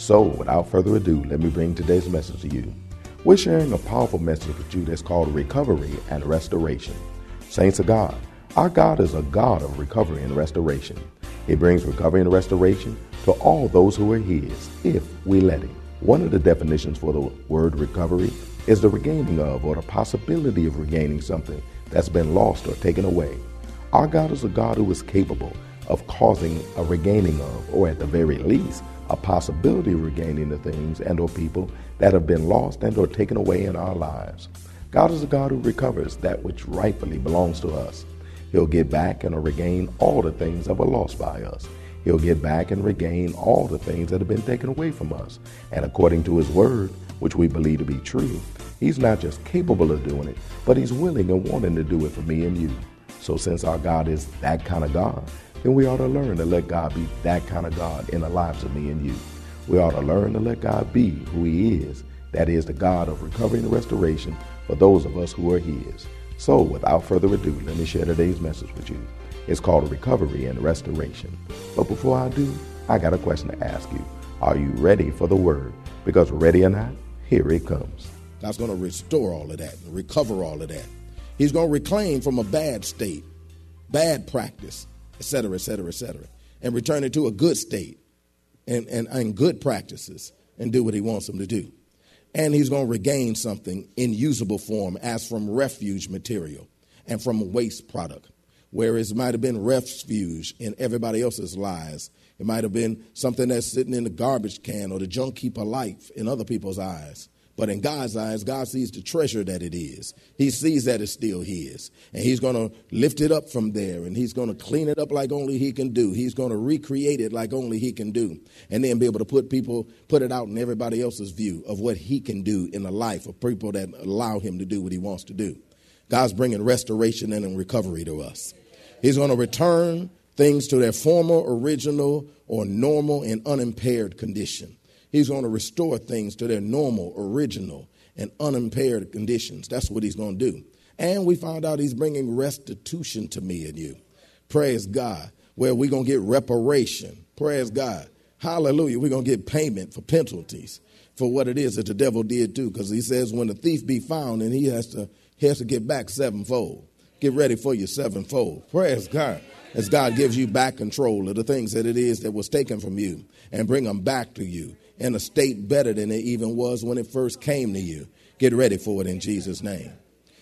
So, without further ado, let me bring today's message to you. We're sharing a powerful message with you that's called recovery and restoration. Saints of God, our God is a God of recovery and restoration. He brings recovery and restoration to all those who are His, if we let Him. One of the definitions for the word recovery is the regaining of or the possibility of regaining something that's been lost or taken away. Our God is a God who is capable of causing a regaining of, or at the very least, a possibility of regaining the things and or people that have been lost and or taken away in our lives. God is a God who recovers that which rightfully belongs to us. He'll get back and regain all the things that were lost by us. He'll get back and regain all the things that have been taken away from us. And according to his word, which we believe to be true, he's not just capable of doing it, but he's willing and wanting to do it for me and you. So since our God is that kind of God, then we ought to learn to let God be that kind of God in the lives of me and you. We ought to learn to let God be who he is. That is the God of recovery and restoration for those of us who are his. So without further ado, let me share today's message with you. It's called recovery and restoration. But before I do, I got a question to ask you. Are you ready for the word? Because ready or not, here it comes. God's going to restore all of that and recover all of that. He's going to reclaim from a bad state, bad practice, etc., etc., etc., and return it to a good state and, and, and good practices and do what he wants them to do. And he's going to regain something in usable form as from refuge material and from waste product. Whereas it might have been refuge in everybody else's lives. It might have been something that's sitting in the garbage can or the junk heap of life in other people's eyes. But in God's eyes, God sees the treasure that it is. He sees that it's still His. And He's going to lift it up from there and He's going to clean it up like only He can do. He's going to recreate it like only He can do. And then be able to put people, put it out in everybody else's view of what He can do in the life of people that allow Him to do what He wants to do. God's bringing restoration and recovery to us. He's going to return things to their former, original, or normal and unimpaired condition. He's going to restore things to their normal, original, and unimpaired conditions. That's what he's going to do. And we found out he's bringing restitution to me and you. Praise God. Where we're going to get reparation. Praise God. Hallelujah. We're going to get payment for penalties for what it is that the devil did too. Because he says when the thief be found and he has to he has to get back sevenfold. Get ready for your sevenfold. Praise God. As God gives you back control of the things that it is that was taken from you and bring them back to you in a state better than it even was when it first came to you. Get ready for it in Jesus' name.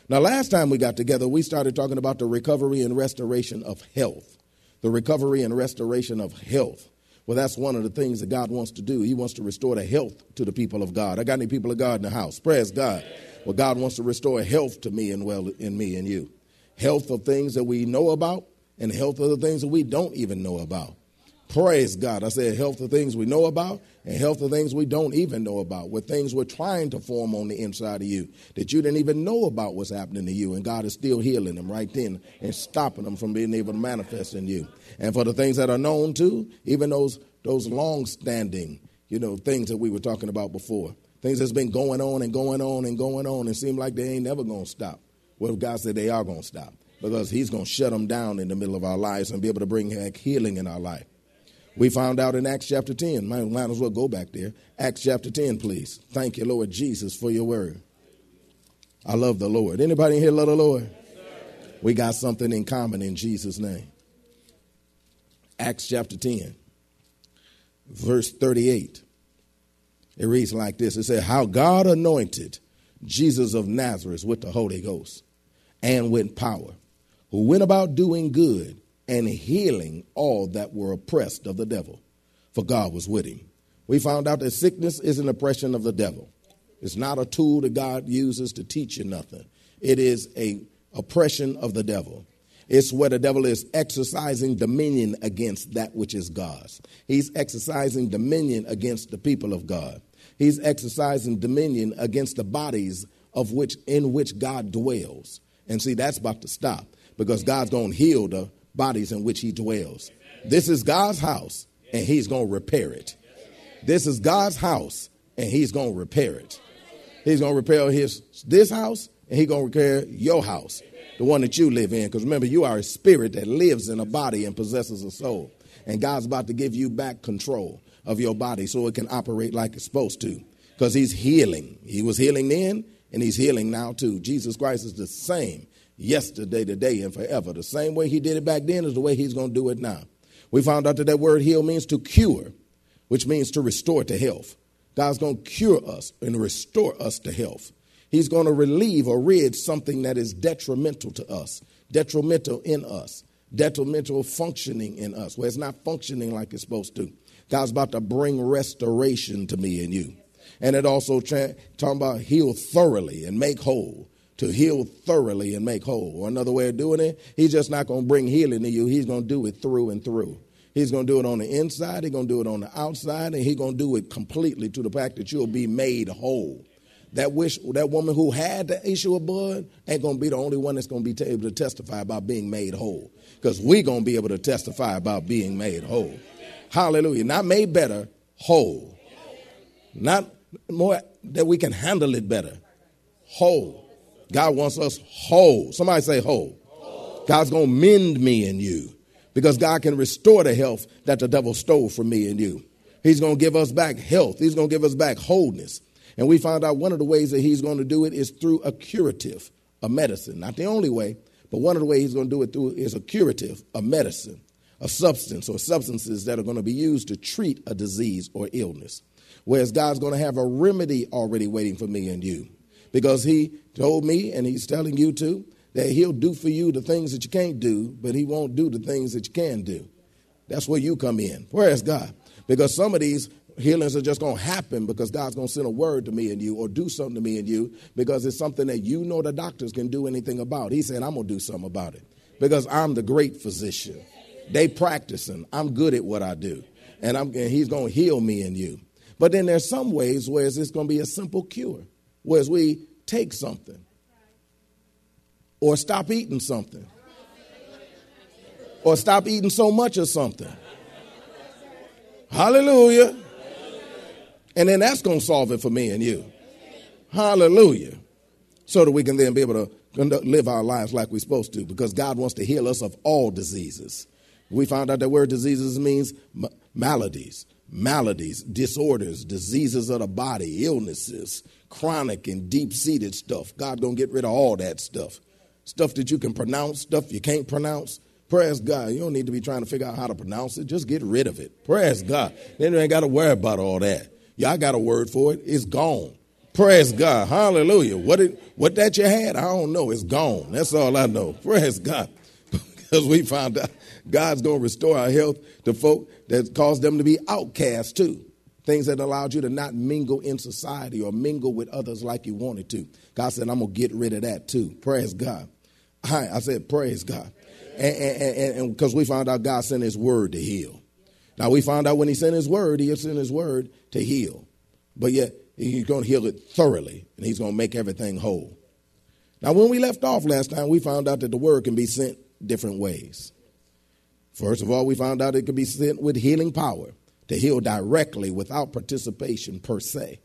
Now, last time we got together, we started talking about the recovery and restoration of health. The recovery and restoration of health. Well, that's one of the things that God wants to do. He wants to restore the health to the people of God. I got any people of God in the house? Praise God. Well, God wants to restore health to me and well in me and you. Health of things that we know about and health of the things that we don't even know about. Praise God. I said health of things we know about and health of things we don't even know about. With things we're trying to form on the inside of you that you didn't even know about what's happening to you. And God is still healing them right then and stopping them from being able to manifest in you. And for the things that are known too, even those those long standing, you know, things that we were talking about before. Things that's been going on and going on and going on and seem like they ain't never gonna stop. Well, God said they are gonna stop because He's gonna shut them down in the middle of our lives and be able to bring healing in our life. We found out in Acts chapter 10. Might, as well go back there. Acts chapter 10, please. Thank you, Lord Jesus, for your word. I love the Lord. Anybody here love the Lord? we got something in common in Jesus' name. Acts chapter 10, verse 38. It reads like this It said, How God anointed Jesus of Nazareth with the Holy Ghost and with power, who went about doing good and healing all that were oppressed of the devil, for God was with him. We found out that sickness is an oppression of the devil. It's not a tool that God uses to teach you nothing. It is a oppression of the devil. It's where the devil is exercising dominion against that which is God's. He's exercising dominion against the people of God. He's exercising dominion against the bodies of which in which God dwells. And see, that's about to stop because God's going to heal the bodies in which he dwells. This is God's house and he's going to repair it. This is God's house and he's going to repair it. He's going to repair his this house and he's going to repair your house, the one that you live in. Because remember, you are a spirit that lives in a body and possesses a soul. And God's about to give you back control of your body so it can operate like it's supposed to. Because he's healing. He was healing then and he's healing now too. Jesus Christ is the same yesterday, today, and forever. The same way he did it back then is the way he's going to do it now. We found out that that word heal means to cure, which means to restore to health. God's going to cure us and restore us to health. He's going to relieve or rid something that is detrimental to us, detrimental in us, detrimental functioning in us, where it's not functioning like it's supposed to. God's about to bring restoration to me and you. And it also tra- talking about heal thoroughly and make whole to heal thoroughly and make whole. Or another way of doing it, he's just not going to bring healing to you. He's going to do it through and through. He's going to do it on the inside, he's going to do it on the outside, and he's going to do it completely to the fact that you'll be made whole. That wish that woman who had the issue of blood ain't going to be the only one that's going to be able to testify about being made whole. Because we're going to be able to testify about being made whole. Hallelujah. Not made better, whole. Not more that we can handle it better. Whole. God wants us whole. Somebody say whole. whole. God's going to mend me and you because God can restore the health that the devil stole from me and you. He's going to give us back health. He's going to give us back wholeness. And we found out one of the ways that he's going to do it is through a curative, a medicine. Not the only way, but one of the ways he's going to do it through is a curative, a medicine, a substance or substances that are going to be used to treat a disease or illness. Whereas God's going to have a remedy already waiting for me and you because he told me, and he's telling you too, that he'll do for you the things that you can't do, but he won't do the things that you can do. That's where you come in. Where's God? Because some of these healings are just going to happen because God's going to send a word to me and you or do something to me and you because it's something that you know the doctors can do anything about. He said, I'm going to do something about it because I'm the great physician. They practicing. I'm good at what I do. And, I'm, and he's going to heal me and you. But then there's some ways where it's going to be a simple cure. Whereas we take something or stop eating something or stop eating so much of something. Hallelujah. And then that's going to solve it for me and you. Hallelujah. So that we can then be able to live our lives like we're supposed to because God wants to heal us of all diseases. We found out that word diseases means maladies maladies, disorders, diseases of the body, illnesses, chronic and deep seated stuff. God gonna get rid of all that stuff. Stuff that you can pronounce, stuff you can't pronounce. Praise God. You don't need to be trying to figure out how to pronounce it. Just get rid of it. Praise God. Then you ain't got to worry about all that. I got a word for it. It's gone. Praise God. Hallelujah. What it, what that you had, I don't know. It's gone. That's all I know. Praise God. because we found out God's going to restore our health to folk that caused them to be outcasts too. Things that allowed you to not mingle in society or mingle with others like you wanted to. God said, I'm going to get rid of that too. Praise God. I, I said, Praise God. And because we found out God sent His word to heal. Now, we found out when He sent His word, He sent His word to heal. But yet, He's going to heal it thoroughly and He's going to make everything whole. Now, when we left off last time, we found out that the word can be sent different ways. First of all, we found out it could be sent with healing power to heal directly without participation per se.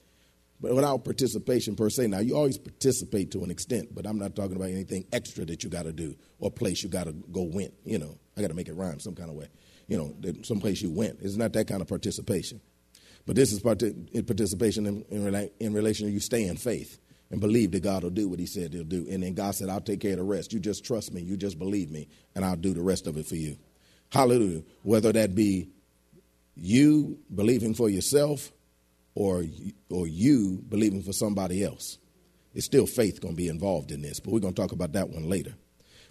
But without participation per se. Now, you always participate to an extent, but I'm not talking about anything extra that you got to do or place you got to go went. You know, I got to make it rhyme some kind of way. You know, some place you went. It's not that kind of participation. But this is participation in, in, in relation to you stay in faith and believe that God will do what He said He'll do. And then God said, I'll take care of the rest. You just trust me, you just believe me, and I'll do the rest of it for you. Hallelujah. Whether that be you believing for yourself or, or you believing for somebody else. It's still faith going to be involved in this, but we're going to talk about that one later.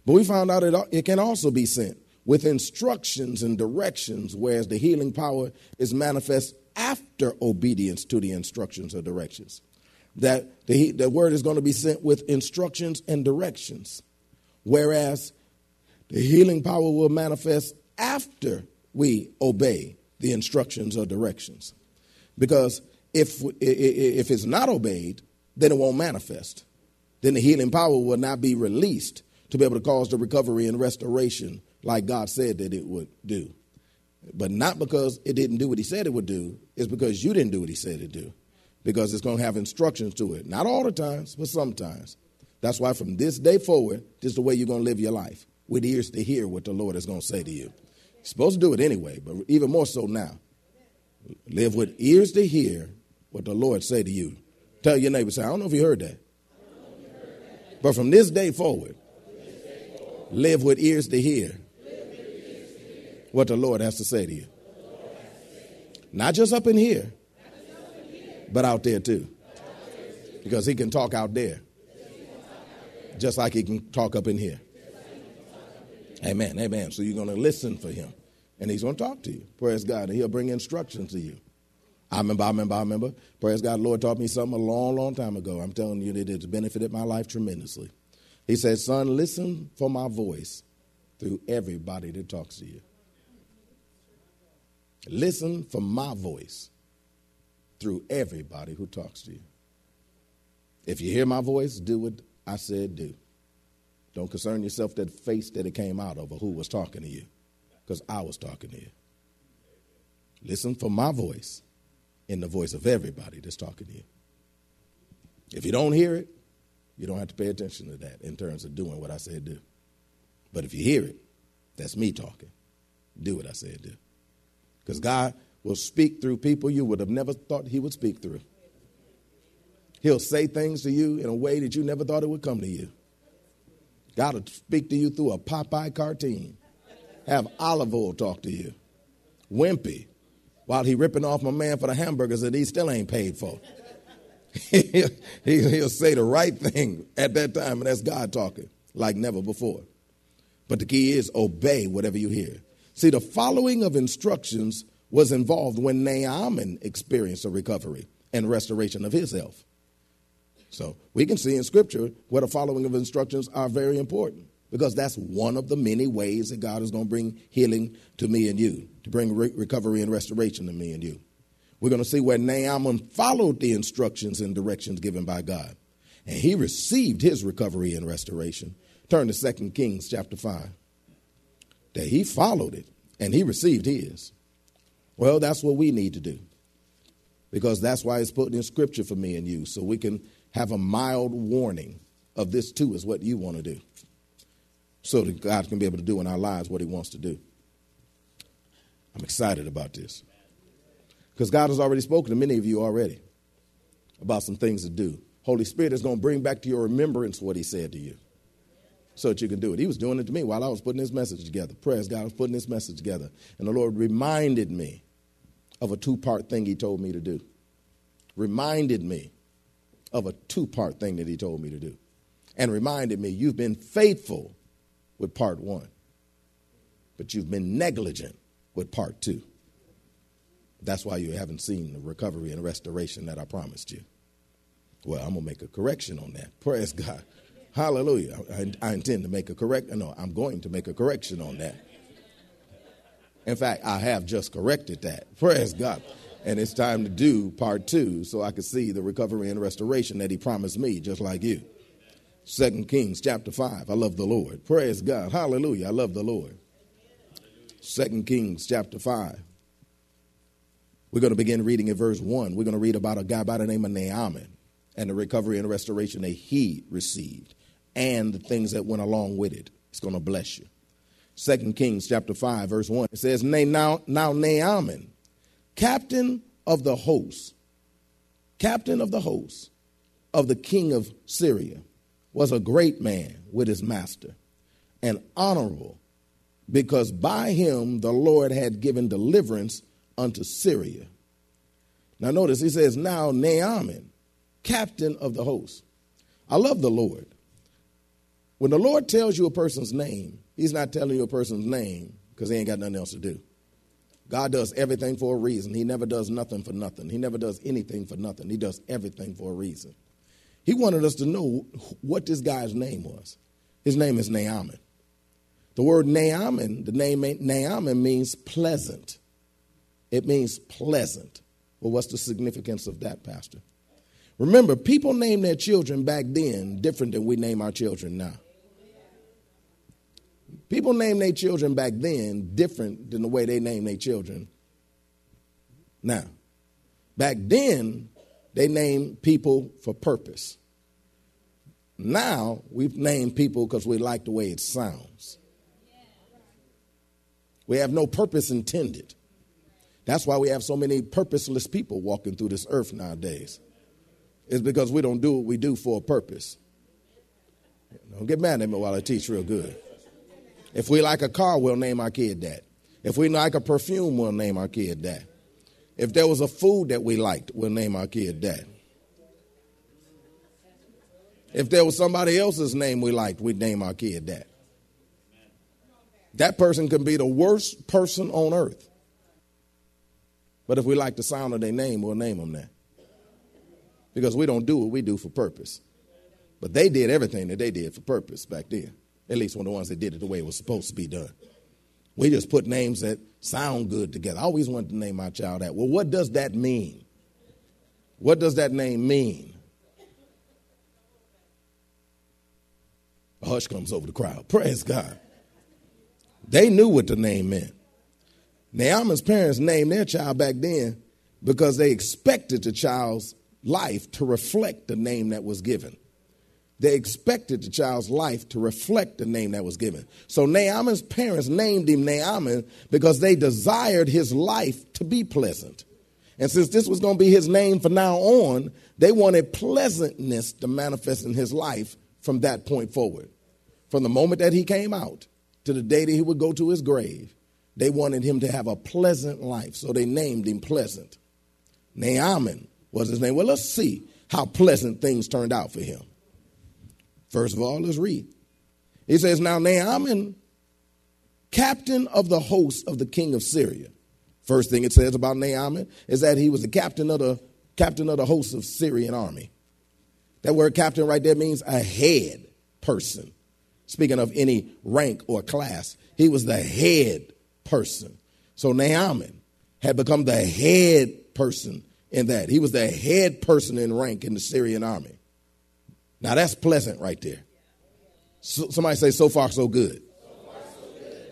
But we found out it, it can also be sent with instructions and directions, whereas the healing power is manifest after obedience to the instructions or directions that the, the word is going to be sent with instructions and directions, whereas the healing power will manifest after we obey the instructions or directions. Because if, if it's not obeyed, then it won't manifest. Then the healing power will not be released to be able to cause the recovery and restoration like God said that it would do. But not because it didn't do what he said it would do, it's because you didn't do what he said it do. Because it's going to have instructions to it. Not all the times, but sometimes. That's why from this day forward, this is the way you're going to live your life with ears to hear what the Lord is going to say to you. Supposed to do it anyway, but even more so now. Live with ears to hear what the Lord say to you. Tell your neighbor, say, I don't know if you heard that. But from this day forward, live with ears to hear what the Lord has to say to you. Not just up in here, but out there too. Because he can talk out there just like he can talk up in here. Amen. Amen. So you're going to listen for him. And he's going to talk to you. Praise God. And he'll bring instructions to you. I remember, I remember, I remember. Praise God. The Lord taught me something a long, long time ago. I'm telling you that it's benefited my life tremendously. He said, Son, listen for my voice through everybody that talks to you. Listen for my voice through everybody who talks to you. If you hear my voice, do what I said do. Don't concern yourself that face that it came out of or who was talking to you, because I was talking to you. Listen for my voice in the voice of everybody that's talking to you. If you don't hear it, you don't have to pay attention to that in terms of doing what I said do. But if you hear it, that's me talking. Do what I said do. Because God will speak through people you would have never thought He would speak through. He'll say things to you in a way that you never thought it would come to you. God will speak to you through a Popeye cartoon. Have Olive Oyl talk to you. Wimpy, while he ripping off my man for the hamburgers that he still ain't paid for. he'll, he'll say the right thing at that time, and that's God talking like never before. But the key is obey whatever you hear. See, the following of instructions was involved when Naaman experienced a recovery and restoration of his health. So we can see in Scripture where the following of instructions are very important because that's one of the many ways that God is going to bring healing to me and you, to bring re- recovery and restoration to me and you. We're going to see where Naaman followed the instructions and directions given by God, and he received his recovery and restoration. Turn to 2 Kings chapter 5. That he followed it and he received his. Well, that's what we need to do because that's why it's put in Scripture for me and you, so we can have a mild warning of this too, is what you want to do. So that God can be able to do in our lives what He wants to do. I'm excited about this. Because God has already spoken to many of you already about some things to do. Holy Spirit is going to bring back to your remembrance what He said to you so that you can do it. He was doing it to me while I was putting this message together. Praise God, I was putting this message together. And the Lord reminded me of a two part thing He told me to do. Reminded me of a two part thing that he told me to do and reminded me, You've been faithful with part one, but you've been negligent with part two. That's why you haven't seen the recovery and restoration that I promised you. Well, I'm going to make a correction on that. Praise God. Hallelujah. I, I, intend to make a correct, no, I'm going to make a correction on that. In fact, I have just corrected that. Praise God and it's time to do part two so I could see the recovery and restoration that he promised me, just like you. Second Kings chapter 5. I love the Lord. Praise God. Hallelujah. I love the Lord. Second Kings chapter 5. We're going to begin reading at verse 1. We're going to read about a guy by the name of Naaman and the recovery and restoration that he received and the things that went along with it. It's going to bless you. Second Kings chapter 5, verse 1. It says, Now, now Naaman captain of the host, captain of the host of the king of Syria, was a great man with his master and honorable, because by him the Lord had given deliverance unto Syria. Now, notice he says, Now Naaman, captain of the host. I love the Lord. When the Lord tells you a person's name, he's not telling you a person's name because he ain't got nothing else to do. God does everything for a reason. He never does nothing for nothing. He never does anything for nothing. He does everything for a reason. He wanted us to know what this guy's name was. His name is Naaman. The word Naaman, the name Naaman means pleasant. It means pleasant. Well, what's the significance of that, Pastor? Remember, people named their children back then different than we name our children now. People name their children back then different than the way they name their children now. Back then, they named people for purpose. Now, we've named people because we like the way it sounds. We have no purpose intended. That's why we have so many purposeless people walking through this earth nowadays. It's because we don't do what we do for a purpose. Don't get mad at me while I teach real good. If we like a car, we'll name our kid that. If we like a perfume, we'll name our kid that. If there was a food that we liked, we'll name our kid that. If there was somebody else's name we liked, we'd name our kid that. That person can be the worst person on earth. But if we like the sound of their name, we'll name them that. Because we don't do what we do for purpose. But they did everything that they did for purpose back then. At least one of the ones that did it the way it was supposed to be done. We just put names that sound good together. I always wanted to name my child that. Well, what does that mean? What does that name mean? A hush comes over the crowd. Praise God. They knew what the name meant. Naaman's parents named their child back then because they expected the child's life to reflect the name that was given. They expected the child's life to reflect the name that was given. So Naaman's parents named him Naaman because they desired his life to be pleasant. And since this was going to be his name from now on, they wanted pleasantness to manifest in his life from that point forward. From the moment that he came out to the day that he would go to his grave, they wanted him to have a pleasant life. So they named him Pleasant. Naaman was his name. Well, let's see how pleasant things turned out for him. First of all, let's read. He says, Now Naaman, captain of the host of the king of Syria. First thing it says about Naaman is that he was the captain of the captain of the host of Syrian army. That word captain right there means a head person. Speaking of any rank or class, he was the head person. So Naaman had become the head person in that. He was the head person in rank in the Syrian army. Now that's pleasant right there. So, somebody say, so far, so good.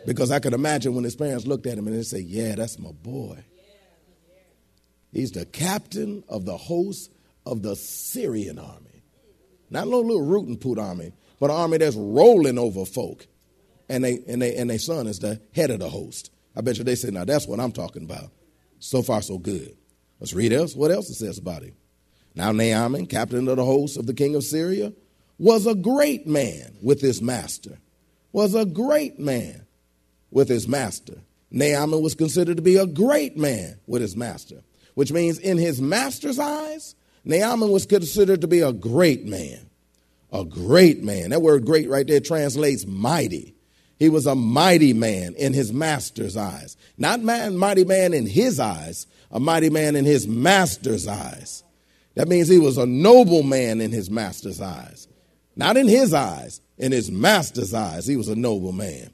Because I could imagine when his parents looked at him and they say, yeah, that's my boy. He's the captain of the host of the Syrian army. Not a little, rootin' poot army, but an army that's rolling over folk. And they and they and their son is the head of the host. I bet you they say, now that's what I'm talking about. So far, so good. Let's read else. What else it says about him. Now Naaman, captain of the host of the king of Syria, was a great man with his master. Was a great man with his master. Naaman was considered to be a great man with his master, which means in his master's eyes, Naaman was considered to be a great man. A great man. That word great right there translates mighty. He was a mighty man in his master's eyes. Not man, mighty man in his eyes, a mighty man in his master's eyes. That means he was a noble man in his master's eyes. Not in his eyes, in his master's eyes, he was a noble man.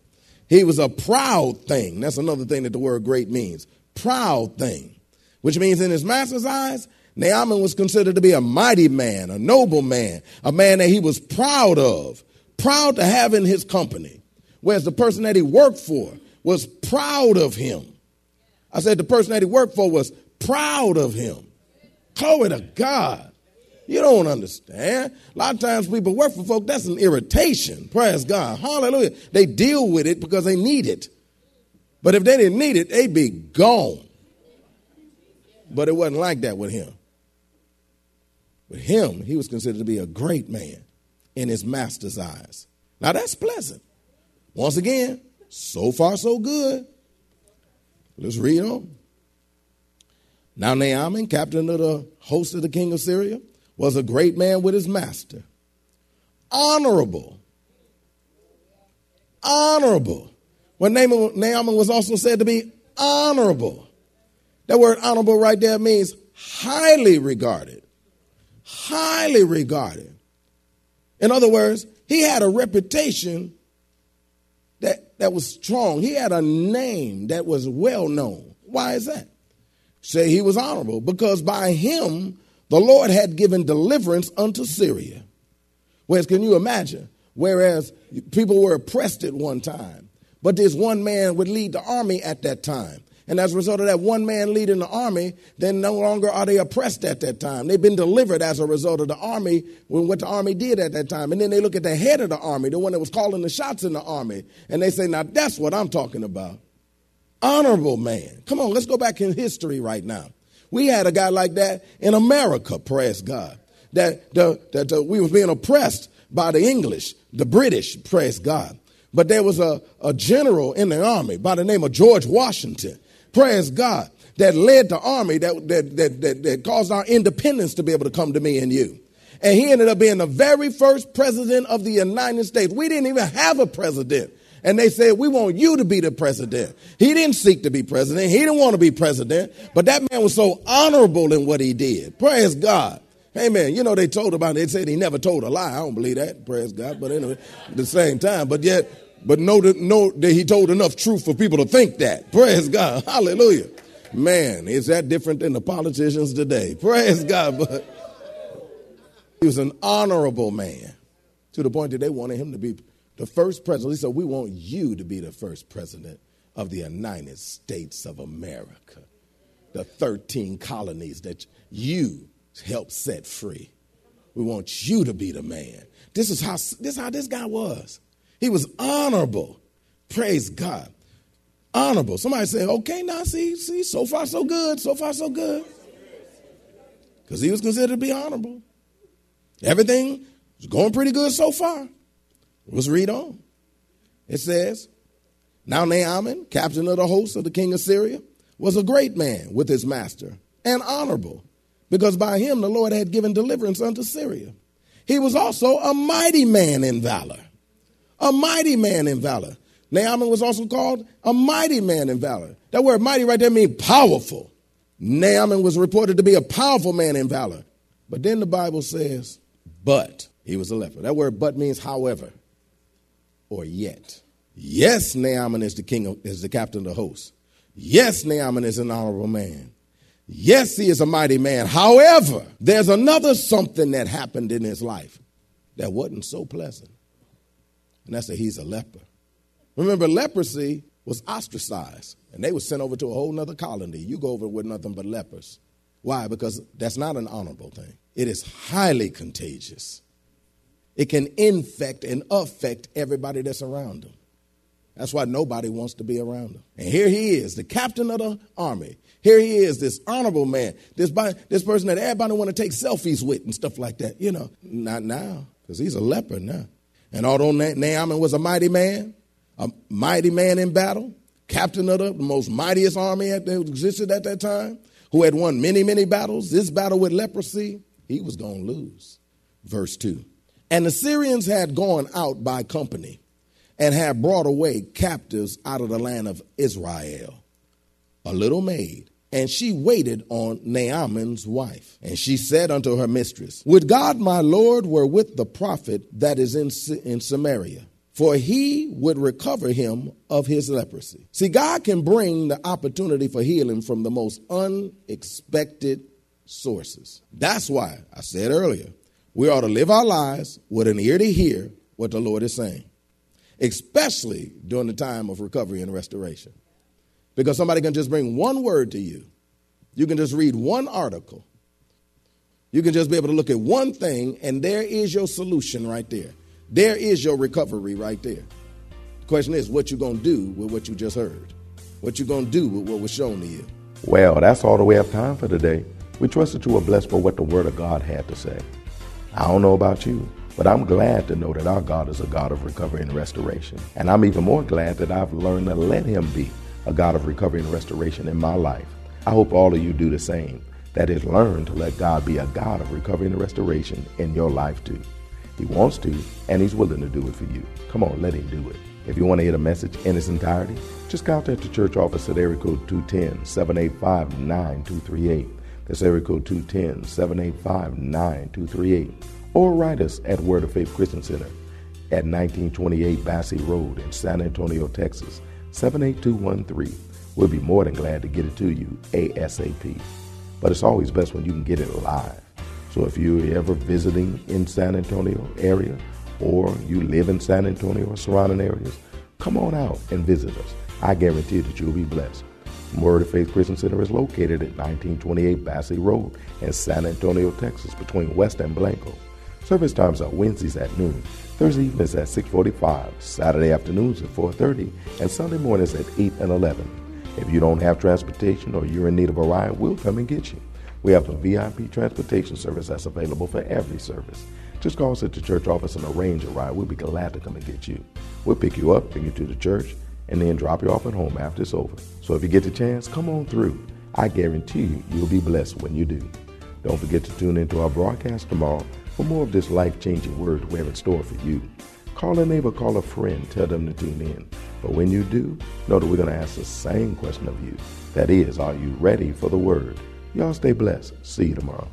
He was a proud thing. That's another thing that the word great means. Proud thing. Which means in his master's eyes, Naaman was considered to be a mighty man, a noble man, a man that he was proud of, proud to have in his company. Whereas the person that he worked for was proud of him. I said the person that he worked for was proud of him. Glory to God. You don't understand. A lot of times people work for folk, that's an irritation. Praise God. Hallelujah. They deal with it because they need it. But if they didn't need it, they'd be gone. But it wasn't like that with him. With him, he was considered to be a great man in his master's eyes. Now that's pleasant. Once again, so far so good. Let's read on. Now Naaman, captain of the host of the king of Syria, was a great man with his master. Honorable. Honorable. When Naaman was also said to be honorable. That word honorable right there means highly regarded. Highly regarded. In other words, he had a reputation that, that was strong. He had a name that was well known. Why is that? Say he was honorable because by him the Lord had given deliverance unto Syria. Whereas, can you imagine? Whereas people were oppressed at one time, but this one man would lead the army at that time. And as a result of that one man leading the army, then no longer are they oppressed at that time. They've been delivered as a result of the army, when what the army did at that time. And then they look at the head of the army, the one that was calling the shots in the army, and they say, now that's what I'm talking about. Honorable man. Come on, let's go back in history right now. We had a guy like that in America, praise God. That, the, that the, we was being oppressed by the English, the British, praise God. But there was a, a general in the army by the name of George Washington, praise God, that led the army that, that, that, that, that caused our independence to be able to come to me and you. And he ended up being the very first president of the United States. We didn't even have a president and they said, We want you to be the president. He didn't seek to be president, he didn't want to be president, but that man was so honorable in what he did. Praise God. Amen. You know, they told about it, they said he never told a lie. I don't believe that, praise God. But anyway, at the same time, but yet, but know that, know that he told enough truth for people to think that. Praise God. Hallelujah. Man, is that different than the politicians today? Praise God. But he was an honorable man to the point that they wanted him to be the first president. He said, We want you to be the first president of the United States of America. The 13 colonies that you helped set free. We want you to be the man. This is how this is how this guy was. He was honorable. Praise God. Honorable. Somebody say, okay, now see, see, so far so good, so far so good. Because he was considered to be honorable. Everything was going pretty good so far. Let's read on. It says, Now Naaman, captain of the host of the king of Syria, was a great man with his master and honorable, because by him the Lord had given deliverance unto Syria. He was also a mighty man in valor. A mighty man in valor. Naaman was also called a mighty man in valor. That word mighty right there means powerful. Naaman was reported to be a powerful man in valor. But then the Bible says, but he was a leper. That word but means however or yet. Yes, Naaman is the king of, is the captain of the host. Yes, Naaman is an honorable man. Yes, he is a mighty man. However, there's another something that happened in his life that wasn't so pleasant. And that's that he's a leper. Remember, leprosy was ostracized, and they were sent over to a whole nother colony. You go over with nothing but lepers. Why? Because that's not an honorable thing. It is highly contagious. It can infect and affect everybody that's around him. That's why nobody wants to be around him. And here he is, the captain of the army. Here he is, this honorable man, this, this person that everybody want to take selfies with and stuff like that. You know, not now, because he's a leper now. And although Naaman was a mighty man, a mighty man in battle, captain of the most mightiest army that existed at that time, who had won many, many battles, this battle with leprosy, he was going to lose. Verse 2. And the Syrians had gone out by company and had brought away captives out of the land of Israel, a little maid. And she waited on Naaman's wife. And she said unto her mistress, Would God my Lord were with the prophet that is in, in Samaria, for he would recover him of his leprosy. See, God can bring the opportunity for healing from the most unexpected sources. That's why I said earlier, we ought to live our lives with an ear to hear what the Lord is saying, especially during the time of recovery and restoration. Because somebody can just bring one word to you. You can just read one article. You can just be able to look at one thing, and there is your solution right there. There is your recovery right there. The question is, what you gonna do with what you just heard? What you gonna do with what was shown to you? Well, that's all that we have time for today. We trust that you were blessed for what the Word of God had to say. I don't know about you, but I'm glad to know that our God is a God of recovery and restoration. And I'm even more glad that I've learned to let Him be a God of recovery and restoration in my life. I hope all of you do the same. That is, learn to let God be a God of recovery and restoration in your life too. He wants to, and He's willing to do it for you. Come on, let Him do it. If you want to hear the message in its entirety, just contact the church office at area code 210 785 9238. That's area code 210 785 9238. Or write us at Word of Faith Christian Center at 1928 Basse Road in San Antonio, Texas 78213. we'll be more than glad to get it to you ASAP. But it's always best when you can get it live. So if you're ever visiting in San Antonio area or you live in San Antonio or surrounding areas, come on out and visit us. I guarantee that you'll be blessed. Word of Faith Christian Center is located at 1928 Basse Road in San Antonio, Texas, between West and Blanco. Service times are Wednesdays at noon, Thursday evenings at 6:45, Saturday afternoons at 4:30, and Sunday mornings at 8 and 11. If you don't have transportation or you're in need of a ride, we'll come and get you. We have a VIP transportation service that's available for every service. Just call us at the church office and arrange a ride. We'll be glad to come and get you. We'll pick you up, bring you to the church, and then drop you off at home after it's over. So if you get the chance, come on through. I guarantee you, you'll be blessed when you do. Don't forget to tune into our broadcast tomorrow for more of this life changing word we have in store for you. Call a neighbor, call a friend, tell them to tune in. But when you do, know that we're going to ask the same question of you. That is, are you ready for the word? Y'all stay blessed. See you tomorrow.